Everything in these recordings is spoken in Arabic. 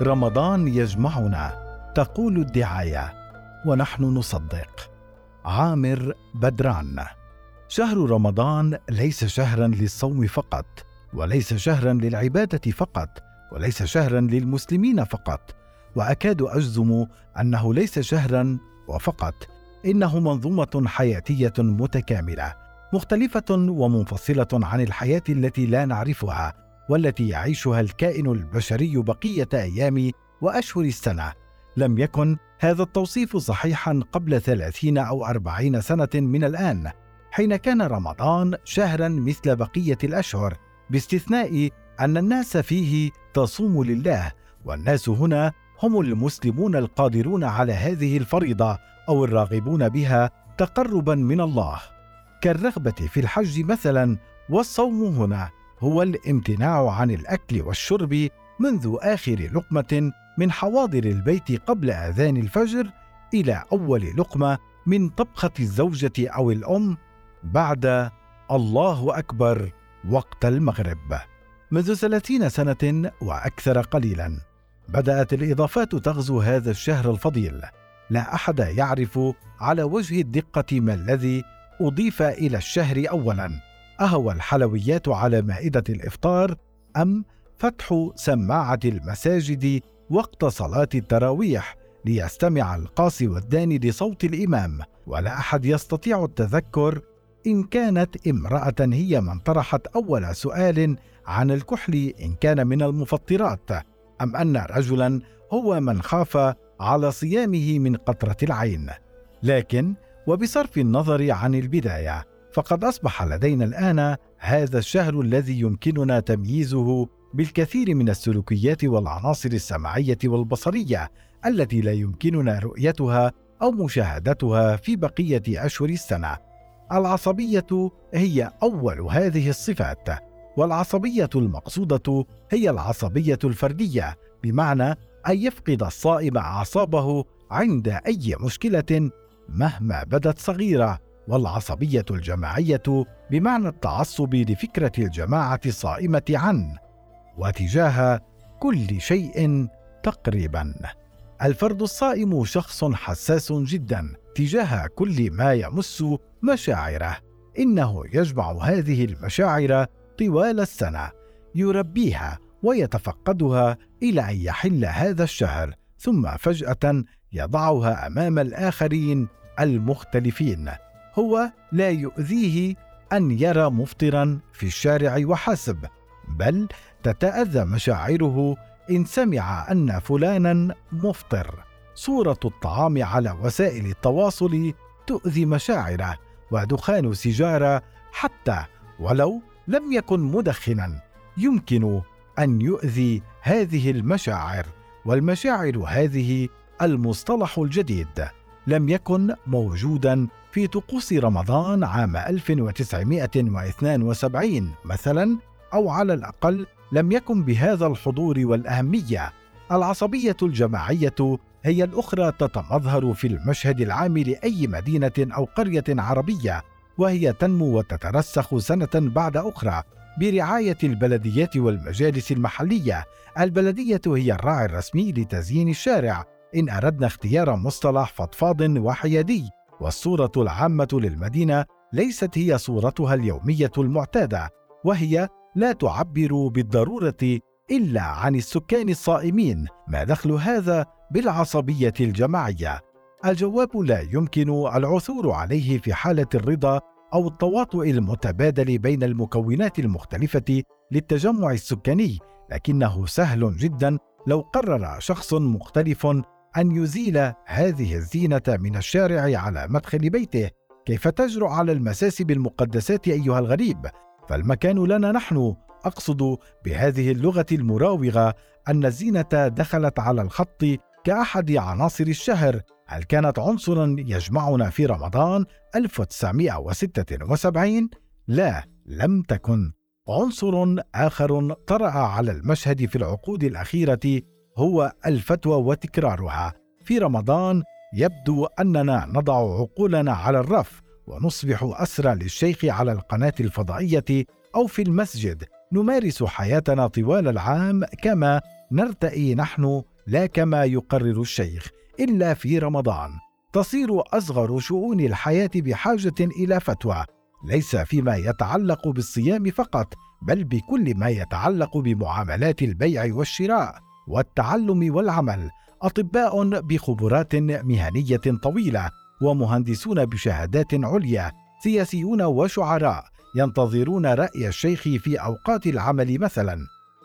رمضان يجمعنا تقول الدعاية ونحن نصدق. عامر بدران. شهر رمضان ليس شهرا للصوم فقط وليس شهرا للعبادة فقط وليس شهرا للمسلمين فقط. وأكاد أجزم أنه ليس شهرا وفقط إنه منظومة حياتية متكاملة مختلفة ومنفصلة عن الحياة التي لا نعرفها. والتي يعيشها الكائن البشري بقية أيام وأشهر السنة. لم يكن هذا التوصيف صحيحا قبل ثلاثين أو أربعين سنة من الآن حين كان رمضان شهرا مثل بقية الأشهر باستثناء أن الناس فيه تصوم لله والناس هنا هم المسلمون القادرون على هذه الفريضة أو الراغبون بها تقربا من الله. كالرغبة في الحج مثلا والصوم هنا. هو الامتناع عن الأكل والشرب منذ آخر لقمة من حواضر البيت قبل آذان الفجر إلى أول لقمة من طبخة الزوجة أو الأم بعد الله أكبر وقت المغرب. منذ ثلاثين سنة وأكثر قليلا بدأت الإضافات تغزو هذا الشهر الفضيل. لا أحد يعرف على وجه الدقة ما الذي أضيف إلى الشهر اولا. اهو الحلويات على مائدة الإفطار أم فتح سماعة المساجد وقت صلاة التراويح ليستمع القاصي والداني لصوت الإمام؟ ولا أحد يستطيع التذكر إن كانت امرأة هي من طرحت أول سؤال عن الكحل إن كان من المفطرات أم أن رجلا هو من خاف على صيامه من قطرة العين؟ لكن وبصرف النظر عن البداية فقد أصبح لدينا الآن هذا الشهر الذي يمكننا تمييزه بالكثير من السلوكيات والعناصر السمعية والبصرية التي لا يمكننا رؤيتها أو مشاهدتها في بقية أشهر السنة. العصبية هي أول هذه الصفات والعصبية المقصودة هي العصبية الفردية بمعنى أن يفقد الصائم أعصابه عند أي مشكلة مهما بدت صغيرة. والعصبية الجماعية بمعنى التعصب لفكرة الجماعة الصائمة عن وتجاه كل شيء تقريبا. الفرد الصائم شخص حساس جدا تجاه كل ما يمس مشاعره. إنه يجمع هذه المشاعر طوال السنة يربيها ويتفقدها إلى أن يحل هذا الشهر ثم فجأة يضعها أمام الآخرين المختلفين. هو لا يؤذيه أن يرى مفطرا في الشارع وحسب بل تتأذى مشاعره إن سمع أن فلانا مفطر. صورة الطعام على وسائل التواصل تؤذي مشاعره ودخان سيجاره حتى ولو لم يكن مدخنا. يمكن أن يؤذي هذه المشاعر والمشاعر هذه المصطلح الجديد. لم يكن موجودا في طقوس رمضان عام 1972 مثلا أو على الأقل لم يكن بهذا الحضور والأهمية. العصبية الجماعية هي الأخرى تتمظهر في المشهد العام لأي مدينة أو قرية عربية وهي تنمو وتترسخ سنة بعد أخرى برعاية البلديات والمجالس المحلية. البلدية هي الراعي الرسمي لتزيين الشارع. إن أردنا اختيار مصطلح فضفاض وحيادي والصورة العامة للمدينة ليست هي صورتها اليومية المعتادة وهي لا تعبر بالضرورة إلا عن السكان الصائمين ما دخل هذا بالعصبية الجماعية. الجواب لا يمكن العثور عليه في حالة الرضا أو التواطؤ المتبادل بين المكونات المختلفة للتجمع السكاني لكنه سهل جدا لو قرر شخص مختلف أن يزيل هذه الزينة من الشارع على مدخل بيته. كيف تجرؤ على المساس بالمقدسات أيها الغريب؟ فالمكان لنا نحن. أقصد بهذه اللغة المراوغة أن الزينة دخلت على الخط كأحد عناصر الشهر. هل كانت عنصرا يجمعنا في رمضان 1976 لا لم تكن. عنصر آخر طرأ على المشهد في العقود الأخيرة هو الفتوى وتكرارها. في رمضان يبدو أننا نضع عقولنا على الرف ونصبح أسرى للشيخ على القناة الفضائية أو في المسجد. نمارس حياتنا طوال العام كما نرتئي نحن لا كما يقرر الشيخ إلا في رمضان. تصير أصغر شؤون الحياة بحاجة إلى فتوى. ليس فيما يتعلق بالصيام فقط بل بكل ما يتعلق بمعاملات البيع والشراء. والتعلم والعمل أطباء بخبرات مهنية طويلة ومهندسون بشهادات عليا سياسيون وشعراء ينتظرون رأي الشيخ في أوقات العمل مثلا.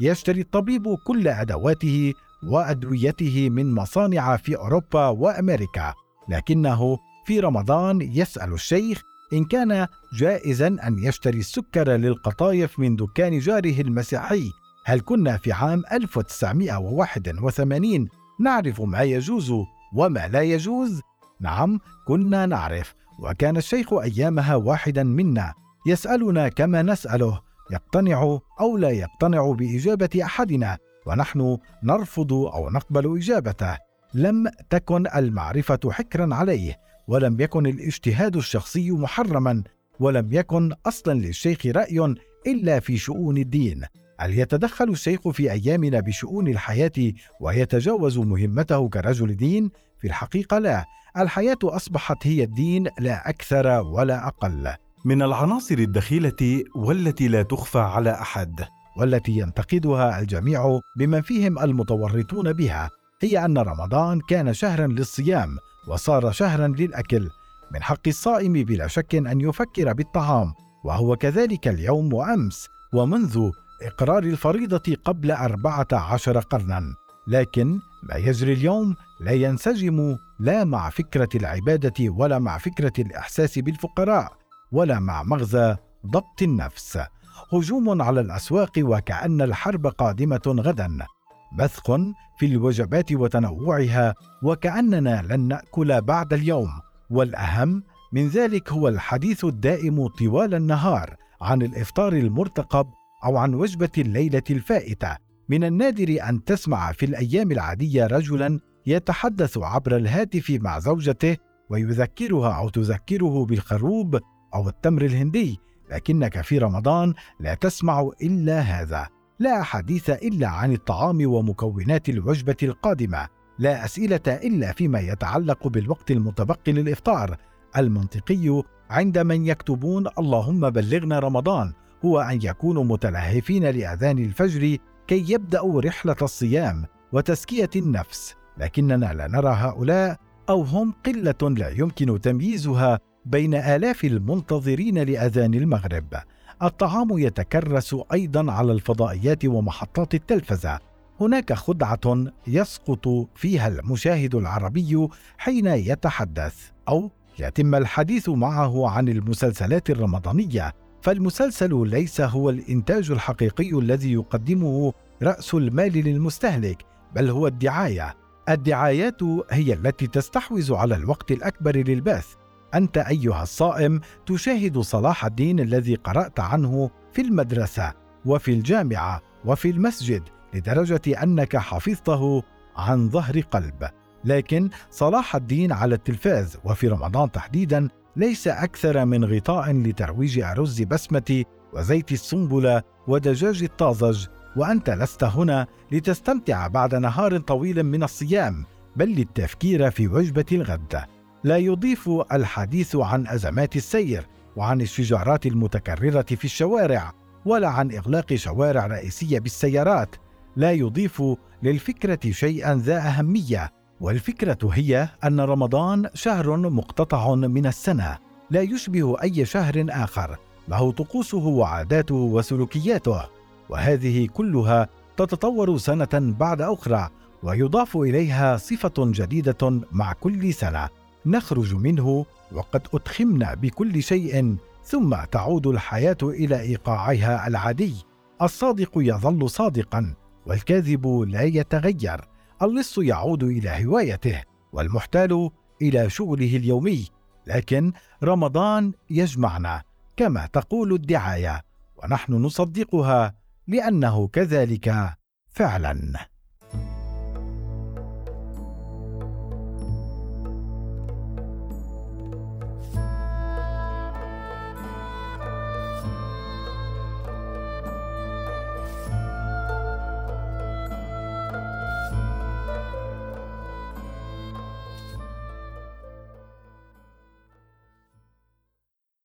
يشتري الطبيب كل أدواته وأدويته من مصانع في أوروبا وأمريكا. لكنه في رمضان يسأل الشيخ إن كان جائزا أن يشتري السكر للقطايف من دكان جاره المسيحي. هل كنا في عام 1981 نعرف ما يجوز وما لا يجوز؟ نعم كنا نعرف وكان الشيخ أيامها واحدا منا يسألنا كما نسأله يقتنع أو لا يقتنع بإجابة أحدنا ونحن نرفض أو نقبل إجابته لم تكن المعرفة حكرا عليه ولم يكن الاجتهاد الشخصي محرما ولم يكن أصلا للشيخ رأي إلا في شؤون الدين هل يتدخل الشيخ في أيامنا بشؤون الحياة ويتجاوز مهمته كرجل دين؟ في الحقيقة لا الحياة أصبحت هي الدين لا أكثر ولا أقل. من العناصر الدخيلة والتي لا تخفى على أحد. والتي ينتقدها الجميع بمن فيهم المتورطون بها هي أن رمضان كان شهرا للصيام وصار شهرا للأكل من حق الصائم بلا شك أن يفكر بالطعام وهو كذلك اليوم وامس ومنذ إقرار الفريضة قبل أربعة عشر قرنا. لكن ما يجري اليوم لا ينسجم لا مع فكرة العبادة ولا مع فكرة الإحساس بالفقراء ولا مع مغزى ضبط النفس. هجوم على الأسواق وكأن الحرب قادمة غدا. بثق في الوجبات وتنوعها وكأننا لن نأكل بعد اليوم. والأهم من ذلك هو الحديث الدائم طوال النهار عن الإفطار المرتقب أو عن وجبة الليلة الفائتة. من النادر أن تسمع في الأيام العادية رجلا يتحدث عبر الهاتف مع زوجته ويذكرها أو تذكره بالخروب أو التمر الهندي. لكنك في رمضان لا تسمع إلا هذا. لا حديث إلا عن الطعام ومكونات الوجبة القادمة. لا أسئلة إلا فيما يتعلق بالوقت المتبقي للإفطار. المنطقي عند من يكتبون اللهم بلغنا رمضان هو أن يكونوا متلهفين لأذان الفجر كي يبدأوا رحلة الصيام وتزكية النفس لكننا لا نرى هؤلاء أو هم قلة لا يمكن تمييزها بين آلاف المنتظرين لأذان المغرب. الطعام يتكرس أيضا على الفضائيات ومحطات التلفزة. هناك خدعة يسقط فيها المشاهد العربي حين يتحدث أو يتم الحديث معه عن المسلسلات الرمضانية. فالمسلسل ليس هو الإنتاج الحقيقي الذي يقدمه رأس المال للمستهلك بل هو الدعاية. الدعايات هي التي تستحوذ على الوقت الأكبر للبث. أنت أيها الصائم تشاهد صلاح الدين الذي قرأت عنه في المدرسة وفي الجامعة وفي المسجد لدرجة أنك حفظته عن ظهر قلب. لكن صلاح الدين على التلفاز وفي رمضان تحديدا ليس أكثر من غطاء لترويج أرز بسمة وزيت السنبلة ودجاج الطازج وأنت لست هنا لتستمتع بعد نهار طويل من الصيام بل للتفكير في وجبة الغد. لا يضيف الحديث عن أزمات السير وعن الشجارات المتكررة في الشوارع ولا عن إغلاق شوارع رئيسية بالسيارات. لا يضيف للفكرة شيئا ذا أهمية. والفكرة هي أن رمضان شهر مقتطع من السنة لا يشبه أي شهر آخر له طقوسه وعاداته وسلوكياته وهذه كلها تتطور سنة بعد أخرى ويضاف إليها صفة جديدة مع كل سنة نخرج منه وقد ادخمنا بكل شيء ثم تعود الحياة إلى إيقاعها العادي الصادق يظل صادقا والكاذب لا يتغير. اللص يعود إلى هوايته والمحتال إلى شغله اليومي لكن رمضان يجمعنا كما تقول الدعاية ونحن نصدقها لأنه كذلك فعلا.